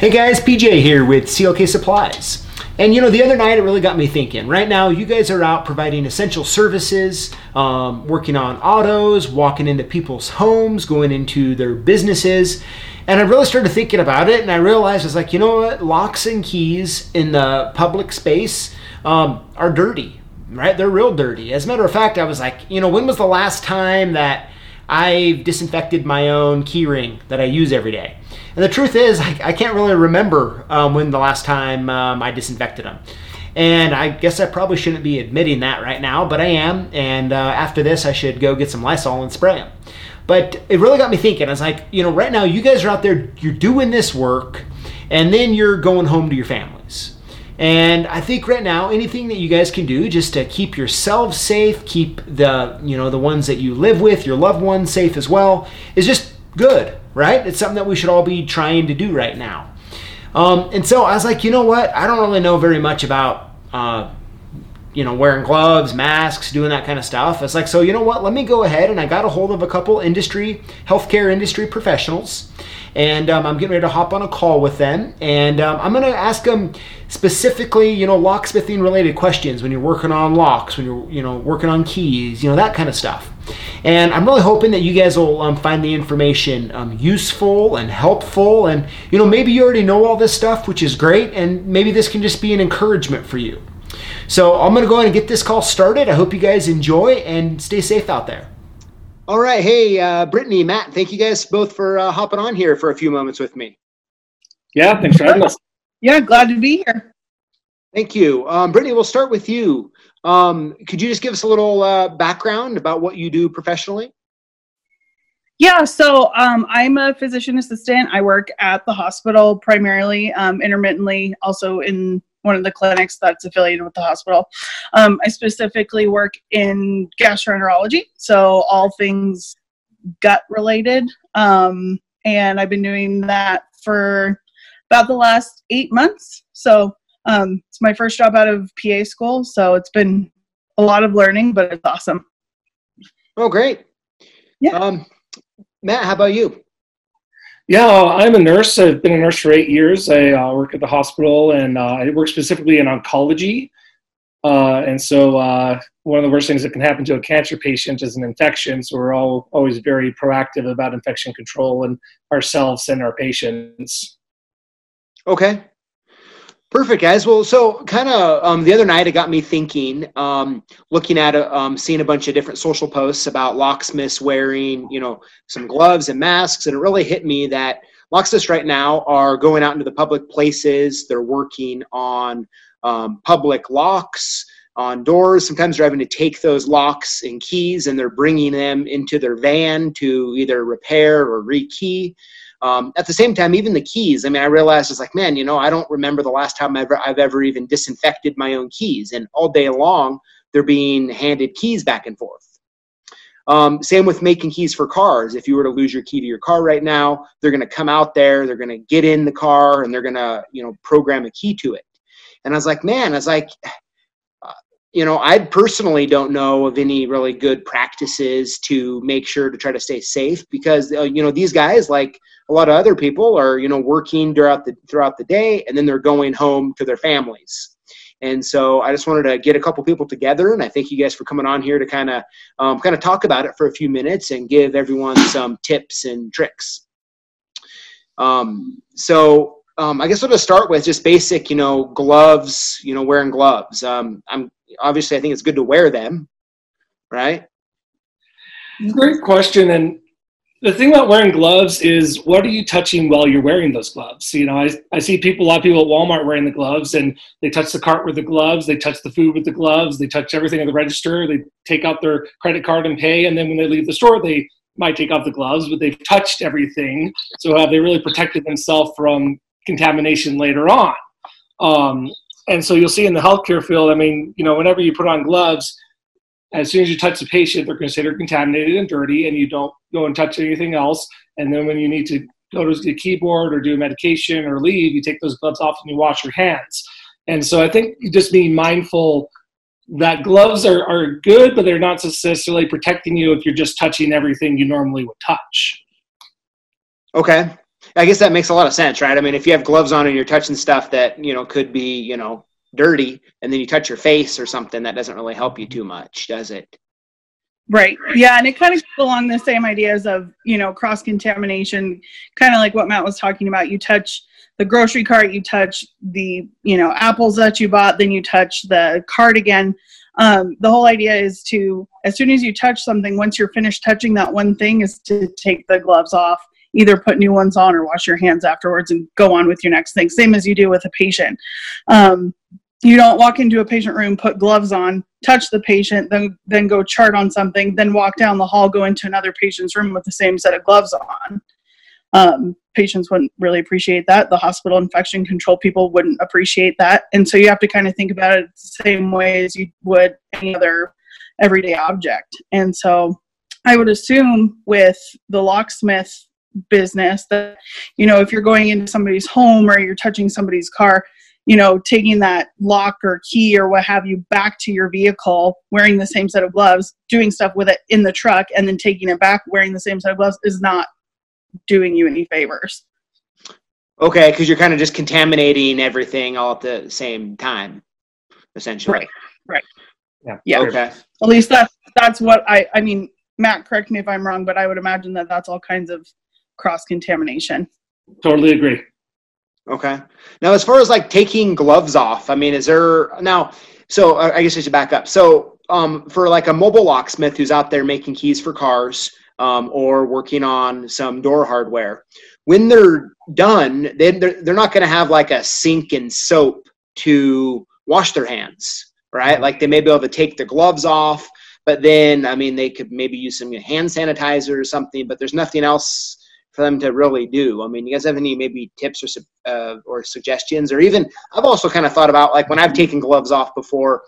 Hey guys, PJ here with CLK Supplies. And you know, the other night it really got me thinking. Right now, you guys are out providing essential services, um, working on autos, walking into people's homes, going into their businesses. And I really started thinking about it, and I realized I was like, you know what? Locks and keys in the public space um, are dirty, right? They're real dirty. As a matter of fact, I was like, you know, when was the last time that I disinfected my own key ring that I use every day? And the truth is, I, I can't really remember um, when the last time um, I disinfected them. And I guess I probably shouldn't be admitting that right now, but I am. And uh, after this, I should go get some Lysol and spray them. But it really got me thinking. I was like, you know, right now you guys are out there, you're doing this work, and then you're going home to your families. And I think right now, anything that you guys can do just to keep yourselves safe, keep the you know the ones that you live with, your loved ones safe as well, is just good right? It's something that we should all be trying to do right now. Um, and so I was like, you know what? I don't really know very much about, uh, you know, wearing gloves, masks, doing that kind of stuff. It's like, so you know what? Let me go ahead and I got a hold of a couple industry, healthcare industry professionals and um, I'm getting ready to hop on a call with them, and um, I'm going to ask them specifically, you know, locksmithing related questions when you're working on locks, when you're, you know, working on keys, you know, that kind of stuff. And I'm really hoping that you guys will um, find the information um, useful and helpful, and you know, maybe you already know all this stuff, which is great, and maybe this can just be an encouragement for you. So I'm going to go ahead and get this call started. I hope you guys enjoy and stay safe out there. All right. Hey, uh, Brittany, Matt, thank you guys both for uh, hopping on here for a few moments with me. Yeah, thanks for having us. Yeah, glad to be here. Thank you. Um, Brittany, we'll start with you. Um, could you just give us a little uh, background about what you do professionally? Yeah, so um, I'm a physician assistant. I work at the hospital primarily, um, intermittently, also in one of the clinics that's affiliated with the hospital. Um, I specifically work in gastroenterology, so all things gut related. Um, and I've been doing that for about the last eight months. So um, it's my first job out of PA school, so it's been a lot of learning, but it's awesome. Oh, great. Yeah. Um, Matt, how about you? Yeah, I'm a nurse. I've been a nurse for eight years. I uh, work at the hospital and uh, I work specifically in oncology. Uh, and so, uh, one of the worst things that can happen to a cancer patient is an infection. So, we're all always very proactive about infection control and ourselves and our patients. Okay. Perfect, guys. Well, so kind of um, the other night, it got me thinking, um, looking at, a, um, seeing a bunch of different social posts about locksmiths wearing, you know, some gloves and masks, and it really hit me that locksmiths right now are going out into the public places. They're working on um, public locks, on doors. Sometimes they're having to take those locks and keys, and they're bringing them into their van to either repair or rekey. Um, at the same time, even the keys, I mean, I realized it's like, man, you know, I don't remember the last time I've ever, I've ever even disinfected my own keys. And all day long, they're being handed keys back and forth. Um, same with making keys for cars. If you were to lose your key to your car right now, they're going to come out there, they're going to get in the car, and they're going to, you know, program a key to it. And I was like, man, I was like, you know, I personally don't know of any really good practices to make sure to try to stay safe because uh, you know these guys, like a lot of other people, are you know working throughout the throughout the day and then they're going home to their families. And so I just wanted to get a couple people together, and I thank you guys for coming on here to kind of um, kind of talk about it for a few minutes and give everyone some tips and tricks. Um, so um, I guess I'll just start with just basic, you know, gloves. You know, wearing gloves. Um, I'm obviously I think it's good to wear them, right? Great question. And the thing about wearing gloves is what are you touching while you're wearing those gloves? You know, I, I see people, a lot of people at Walmart wearing the gloves and they touch the cart with the gloves, they touch the food with the gloves, they touch everything at the register, they take out their credit card and pay, and then when they leave the store, they might take off the gloves, but they've touched everything. So have they really protected themselves from contamination later on? Um, and so you'll see in the healthcare field, I mean, you know, whenever you put on gloves, as soon as you touch the patient, they're considered contaminated and dirty, and you don't go and touch anything else. And then when you need to go to the keyboard or do a medication or leave, you take those gloves off and you wash your hands. And so I think you just being mindful that gloves are, are good, but they're not necessarily protecting you if you're just touching everything you normally would touch. Okay. I guess that makes a lot of sense, right? I mean, if you have gloves on and you're touching stuff that you know could be you know dirty, and then you touch your face or something, that doesn't really help you too much, does it? Right. Yeah, and it kind of along the same ideas of you know cross contamination, kind of like what Matt was talking about. You touch the grocery cart, you touch the you know apples that you bought, then you touch the cart again. Um, the whole idea is to as soon as you touch something, once you're finished touching that one thing, is to take the gloves off either put new ones on or wash your hands afterwards and go on with your next thing. Same as you do with a patient. Um, you don't walk into a patient room, put gloves on, touch the patient, then then go chart on something, then walk down the hall, go into another patient's room with the same set of gloves on. Um, patients wouldn't really appreciate that. The hospital infection control people wouldn't appreciate that, and so you have to kind of think about it the same way as you would any other everyday object. And so, I would assume with the locksmith business that you know if you're going into somebody's home or you're touching somebody's car you know taking that lock or key or what have you back to your vehicle wearing the same set of gloves doing stuff with it in the truck and then taking it back wearing the same set of gloves is not doing you any favors. Okay because you're kind of just contaminating everything all at the same time essentially. Right right. Yeah. Yeah. Okay. At least that's that's what i i mean matt correct me if i'm wrong but i would imagine that that's all kinds of cross contamination. Totally agree. Okay. Now, as far as like taking gloves off, I mean, is there now? So uh, I guess I should back up. So um, for like a mobile locksmith who's out there making keys for cars um, or working on some door hardware, when they're done, they, they're, they're not going to have like a sink and soap to wash their hands, right? Like they may be able to take the gloves off, but then, I mean, they could maybe use some hand sanitizer or something, but there's nothing else for them to really do? I mean, you guys have any maybe tips or uh, or suggestions, or even I've also kind of thought about like when I've taken gloves off before.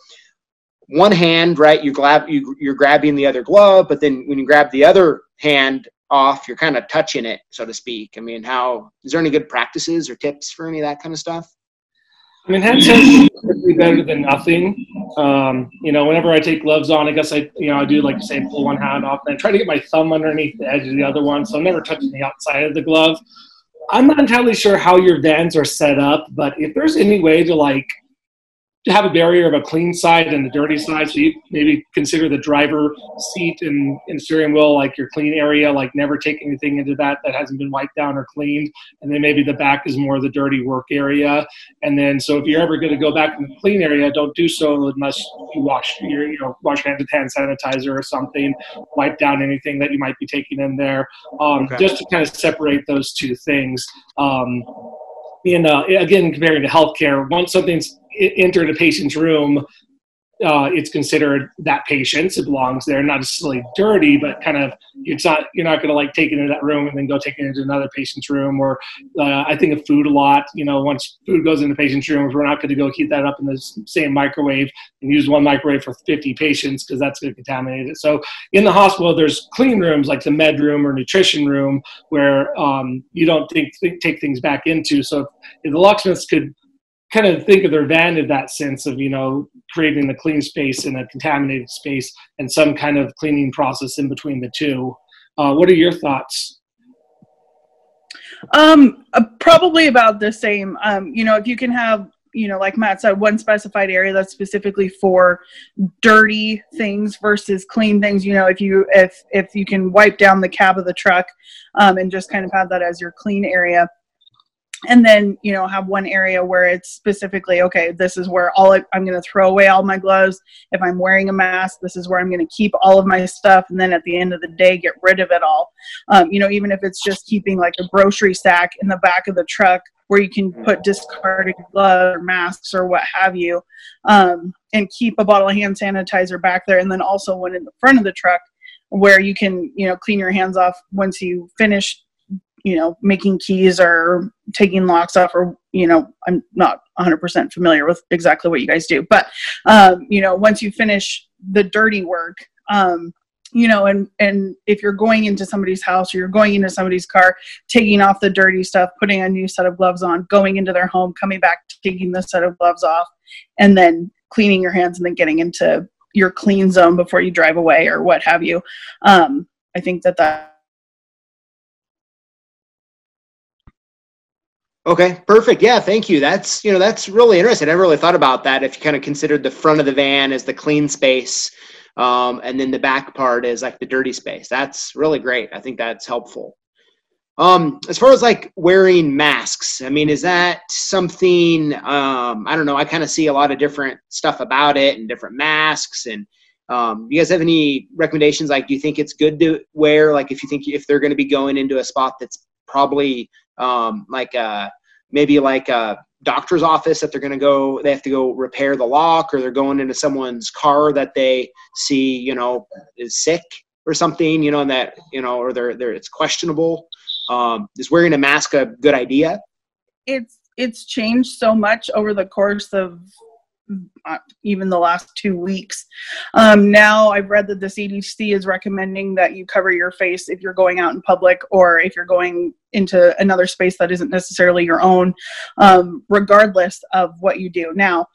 One hand, right? You grab you you're grabbing the other glove, but then when you grab the other hand off, you're kind of touching it, so to speak. I mean, how is there any good practices or tips for any of that kind of stuff? I mean, hand sanitizer better than nothing. Um, you know, whenever I take gloves on, I guess I, you know, I do like to say pull one hand off and I try to get my thumb underneath the edge of the other one, so I'm never touching the outside of the glove. I'm not entirely sure how your vans are set up, but if there's any way to like have a barrier of a clean side and a dirty side. So you maybe consider the driver seat and, and steering wheel like your clean area, like never take anything into that that hasn't been wiped down or cleaned. And then maybe the back is more the dirty work area. And then so if you're ever going to go back in the clean area, don't do so unless you wash your you know wash hands with hand sanitizer or something, wipe down anything that you might be taking in there, um, okay. just to kind of separate those two things. Um, and uh, again, comparing to healthcare, once something's entered a patient's room, uh, it's considered that patient's. It belongs there, not necessarily dirty, but kind of it's not you're not going to like take it into that room and then go take it into another patient's room. Or uh, I think of food a lot. You know, once food goes into patient's rooms, we're not going to go heat that up in the same microwave and use one microwave for 50 patients because that's going to contaminate it. So in the hospital, there's clean rooms like the med room or nutrition room where um, you don't think, think, take things back into. So if the locksmiths could kind of think of their van in that sense of you know creating a clean space and a contaminated space and some kind of cleaning process in between the two. Uh, what are your thoughts? Um uh, probably about the same. Um you know if you can have you know like matt said one specified area that's specifically for dirty things versus clean things you know if you if if you can wipe down the cab of the truck um, and just kind of have that as your clean area and then you know have one area where it's specifically okay this is where all i'm going to throw away all my gloves. If i'm wearing a mask this is where i'm going to keep all of my stuff. And then at the end of the day get rid of it all. Um, you know even if it's just keeping like a grocery sack in the back of the truck where you can put discarded gloves or masks or what have you um, and keep a bottle of hand sanitizer back there. And then also one in the front of the truck where you can you know clean your hands off once you finish you know making keys or taking locks off or you know i'm not 100% familiar with exactly what you guys do but um, you know once you finish the dirty work um, you know and and if you're going into somebody's house or you're going into somebody's car taking off the dirty stuff putting a new set of gloves on going into their home coming back taking the set of gloves off and then cleaning your hands and then getting into your clean zone before you drive away or what have you um, i think that that Okay, perfect. Yeah, thank you. That's you know that's really interesting. I never really thought about that. If you kind of considered the front of the van as the clean space, um, and then the back part is like the dirty space. That's really great. I think that's helpful. Um, as far as like wearing masks, I mean, is that something? Um, I don't know. I kind of see a lot of different stuff about it and different masks. And um, you guys have any recommendations? Like, do you think it's good to wear? Like, if you think if they're going to be going into a spot that's probably um, like uh, maybe like a doctor's office that they're going to go they have to go repair the lock or they're going into someone's car that they see you know is sick or something you know and that you know or they're, they're it's questionable. Um, is wearing a mask a good idea? It's it's changed so much over the course of even the last two weeks. Um, now I've read that the CDC is recommending that you cover your face if you're going out in public or if you're going into another space that isn't necessarily your own, um, regardless of what you do. Now,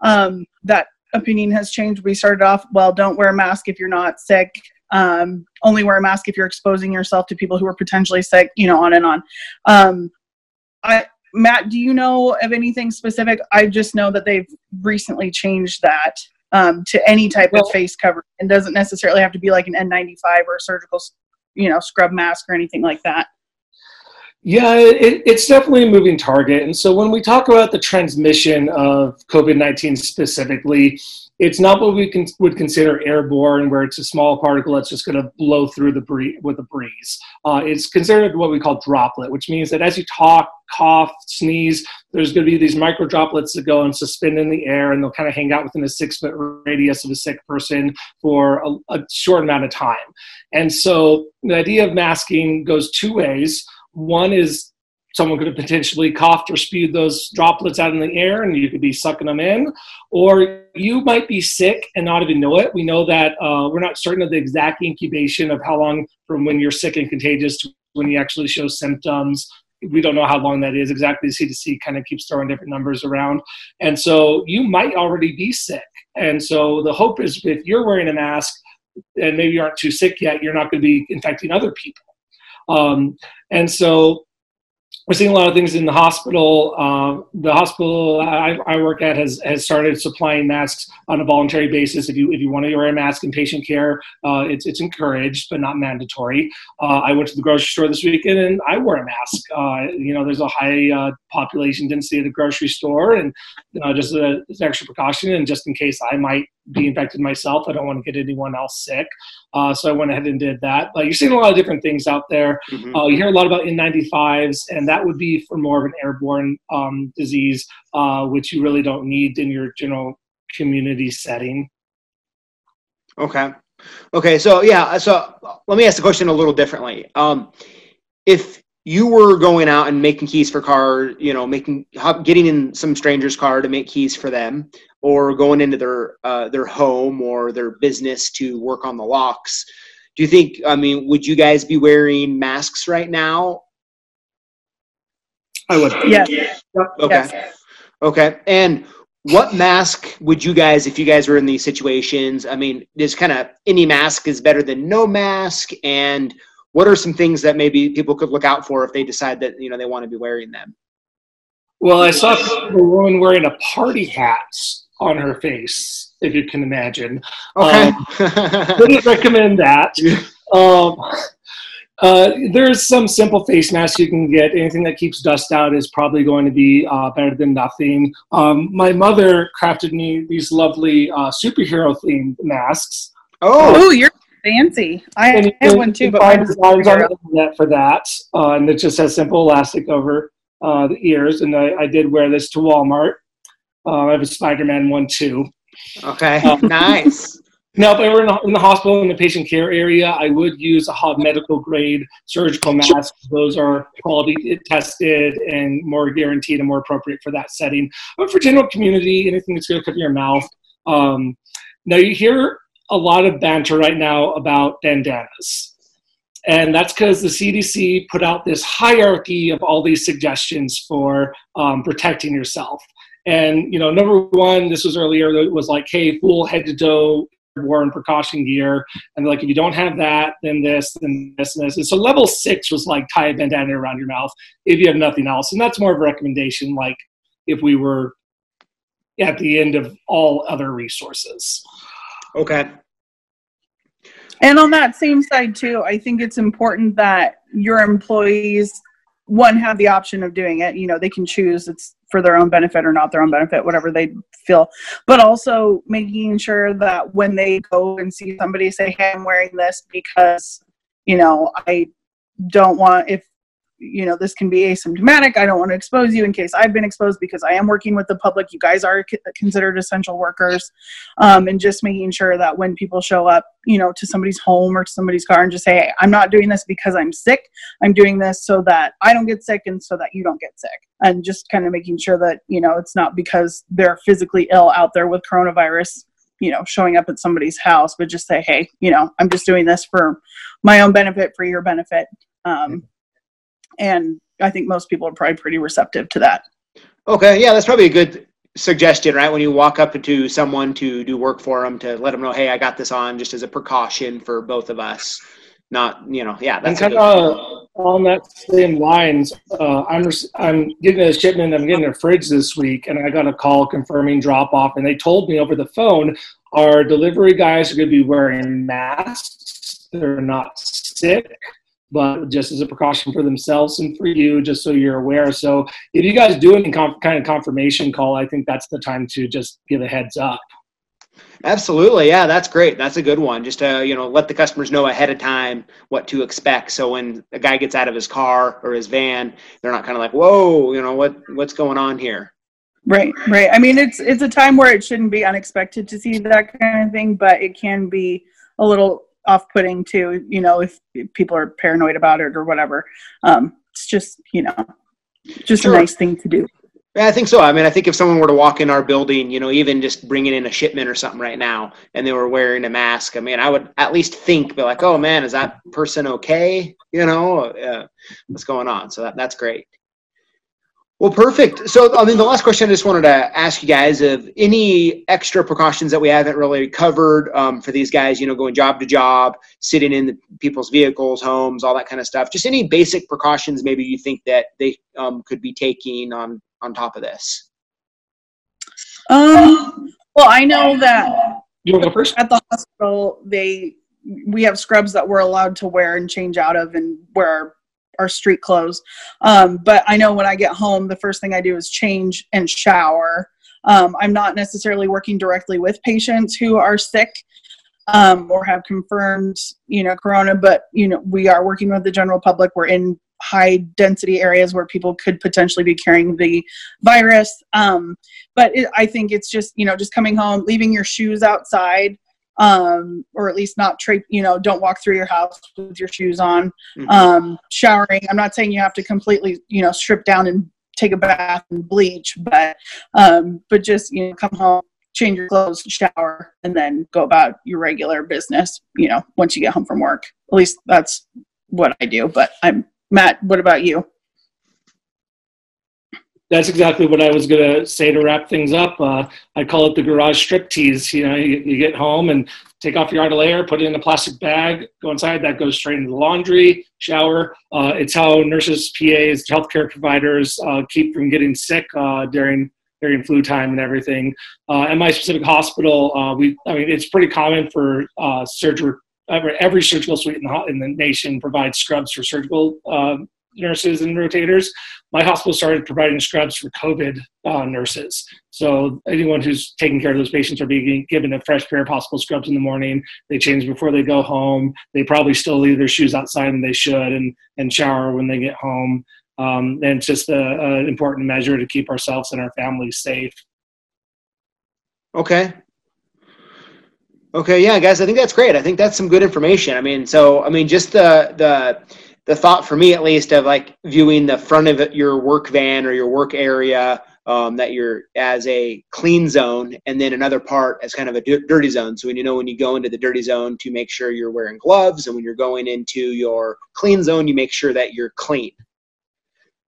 um, that opinion has changed. We started off, well, don't wear a mask if you're not sick. Um, only wear a mask if you're exposing yourself to people who are potentially sick, you know, on and on. Um, I, Matt, do you know of anything specific? I just know that they've recently changed that um, to any type well, of face cover and doesn't necessarily have to be like an N95 or a surgical, you know, scrub mask or anything like that. Yeah, it, it's definitely a moving target. And so when we talk about the transmission of COVID 19 specifically, it's not what we can, would consider airborne, where it's a small particle that's just going to blow through the breeze with a breeze. Uh, it's considered what we call droplet, which means that as you talk, cough, sneeze, there's going to be these micro droplets that go and suspend in the air, and they'll kind of hang out within a six foot radius of a sick person for a, a short amount of time. And so the idea of masking goes two ways. One is someone could have potentially coughed or spewed those droplets out in the air and you could be sucking them in. Or you might be sick and not even know it. We know that uh, we're not certain of the exact incubation of how long from when you're sick and contagious to when you actually show symptoms. We don't know how long that is. Exactly the cdc kind of keeps throwing different numbers around. And so you might already be sick. And so the hope is if you're wearing a mask and maybe you aren't too sick yet you're not going to be infecting other people. Um, and so we're seeing a lot of things in the hospital. Uh, the hospital I, I, work at has, has started supplying masks on a voluntary basis. If you if you want to wear a mask in patient care, uh, it's it's encouraged but not mandatory. Uh, I went to the grocery store this weekend and I wore a mask. Uh, you know, there's a high uh, population density at the grocery store, and you know, just an extra precaution, and just in case I might be infected myself. I don't want to get anyone else sick. Uh, so I went ahead and did that. But you're seeing a lot of different things out there. Mm-hmm. Uh, you hear a lot about N95s, and that would be for more of an airborne um, disease, uh, which you really don't need in your general community setting. Okay. Okay. So, yeah. So let me ask the question a little differently. Um, if you were going out and making keys for car, you know, making getting in some stranger's car to make keys for them, or going into their uh, their home or their business to work on the locks. Do you think? I mean, would you guys be wearing masks right now? I would. Yes. Okay. Yes. Okay. And what mask would you guys, if you guys were in these situations? I mean, just kind of any mask is better than no mask, and what are some things that maybe people could look out for if they decide that you know they want to be wearing them? Well, I saw a woman wearing a party hat on her face, if you can imagine. Okay. Um, wouldn't recommend that. Um, uh, there's some simple face masks you can get. Anything that keeps dust out is probably going to be uh, better than nothing. Um, my mother crafted me these lovely uh, superhero themed masks. Oh, you're fancy. I have one too, but mine's on the internet for that, uh, and it just has simple elastic over uh, the ears. And I, I, did wear this to Walmart. Uh, I have a Spider-Man one too. Okay, um, nice. Now, if I were in the, in the, hospital in the patient care area, I would use a hot medical grade surgical mask. Those are quality tested and more guaranteed and more appropriate for that setting. But for general community, anything that's going to cover your mouth. Um, now, you hear a lot of banter right now about bandanas. And that's because the CDC put out this hierarchy of all these suggestions for um, protecting yourself. And you know, number one, this was earlier, it was like, hey, full head to toe worn precaution gear. And like, if you don't have that, then this, then this, and this. And so level six was like tie a bandana around your mouth if you have nothing else. And that's more of a recommendation, like if we were at the end of all other resources. Okay. And on that same side too, I think it's important that your employees one have the option of doing it. You know, they can choose it's for their own benefit or not their own benefit, whatever they feel. But also making sure that when they go and see somebody say, "Hey, I'm wearing this because you know I don't want if you know this can be asymptomatic. I don't want to expose you in case i've been exposed because i am working with the public. You guys are considered essential workers. Um, and just making sure that when people show up you know to somebody's home or to somebody's car and just say hey i'm not doing this because i'm sick. I'm doing this so that i don't get sick and so that you don't get sick. And just kind of making sure that you know it's not because they're physically ill out there with coronavirus you know showing up at somebody's house but just say hey you know i'm just doing this for my own benefit for your benefit. Um, and I think most people are probably pretty receptive to that. Okay, yeah, that's probably a good suggestion, right? When you walk up to someone to do work for them, to let them know, hey, I got this on, just as a precaution for both of us. Not, you know, yeah. That's and kind of on that same lines. Uh, I'm I'm getting a shipment. I'm getting a fridge this week, and I got a call confirming drop off, and they told me over the phone our delivery guys are going to be wearing masks. They're not sick but just as a precaution for themselves and for you, just so you're aware. So if you guys do any kind of confirmation call, I think that's the time to just give a heads up. Absolutely, yeah, that's great. That's a good one. Just to you know, let the customers know ahead of time what to expect. So when a guy gets out of his car or his van, they're not kind of like, "Whoa, you know what what's going on here." Right, right. I mean, it's it's a time where it shouldn't be unexpected to see that kind of thing, but it can be a little off-putting too you know if people are paranoid about it or whatever um, it's just you know just sure. a nice thing to do yeah, I think so. I mean, I think if someone were to walk in our building, you know, even just bringing in a shipment or something right now, and they were wearing a mask, I mean, I would at least think, be like, oh man, is that person okay? You know, uh, what's going on? So that, that's great. Well, perfect. So, I mean, the last question I just wanted to ask you guys of any extra precautions that we haven't really covered um, for these guys, you know, going job to job, sitting in the, people's vehicles, homes, all that kind of stuff. Just any basic precautions maybe you think that they um, could be taking on on top of this. Um. Well, I know that you want to go first at the hospital. They we have scrubs that we're allowed to wear and change out of, and wear our our street clothes. Um, but I know when I get home, the first thing I do is change and shower. Um, I'm not necessarily working directly with patients who are sick um, or have confirmed, you know, corona, but you know, we are working with the general public. We're in high density areas where people could potentially be carrying the virus. Um, but it, I think it's just, you know, just coming home, leaving your shoes outside um, or at least not tra- you know don't walk through your house with your shoes on. Mm-hmm. um, showering i'm not saying you have to completely you know strip down and take a bath and bleach but um, but just you know come home change your clothes shower and then go about your regular business you know once you get home from work. At least that's what i do but i'm matt what about you that's exactly what I was going to say to wrap things up. Uh, I call it the garage strip tease. You know, you, you, get home and take off your outer layer, put it in a plastic bag, go inside. That goes straight into the laundry, shower. Uh, it's how nurses, PAs, healthcare providers uh, keep from getting sick uh, during during flu time and everything. Uh, at my specific hospital, uh, we I mean it's pretty common for surgery. Every, every surgical suite in the, in the nation provides scrubs for surgical nurses and rotators. My hospital started providing scrubs for COVID uh, nurses. So anyone who's taking care of those patients are being given a fresh pair of hospital scrubs in the morning. They change before they go home. They probably still leave their shoes outside and they should and, and shower when they get home. Um, and it's just an important measure to keep ourselves and our families safe. Okay. Okay, yeah, guys, I think that's great. I think that's some good information. I mean, so I mean, just the the the thought for me at least of like viewing the front of your work van or your work area um, that you're as a clean zone and then another part as kind of a dirty zone so when you know when you go into the dirty zone to make sure you're wearing gloves and when you're going into your clean zone you make sure that you're clean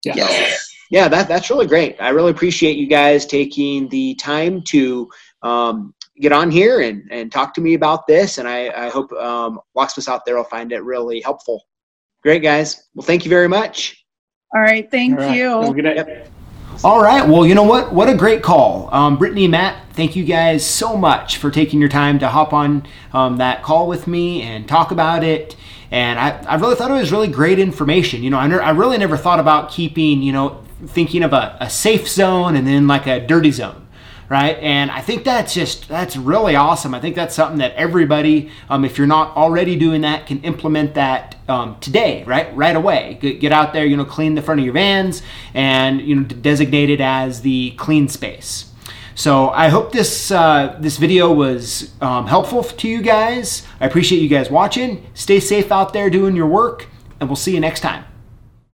yeah yes. yeah that, that's really great i really appreciate you guys taking the time to um, get on here and, and talk to me about this. And I, I hope um, locksmiths out there will find it really helpful. Great, guys. Well, thank you very much. All right. Thank All right. you. Yep. All right. Well, you know what? What a great call. Um, Brittany Matt, thank you guys so much for taking your time to hop on um, that call with me and talk about it. And I, I really thought it was really great information. You know, I, ne- I really never thought about keeping, you know, thinking of a, a safe zone and then like a dirty zone right? And I think that's just that's really awesome. I think that's something that everybody, um, if you're not already doing that, can implement that um, today, right? Right away. Get out there, you know, clean the front of your vans, and you know, designate it as the clean space. So I hope this uh, this video was um, helpful to you guys. I appreciate you guys watching. Stay safe out there doing your work, and we'll see you next time.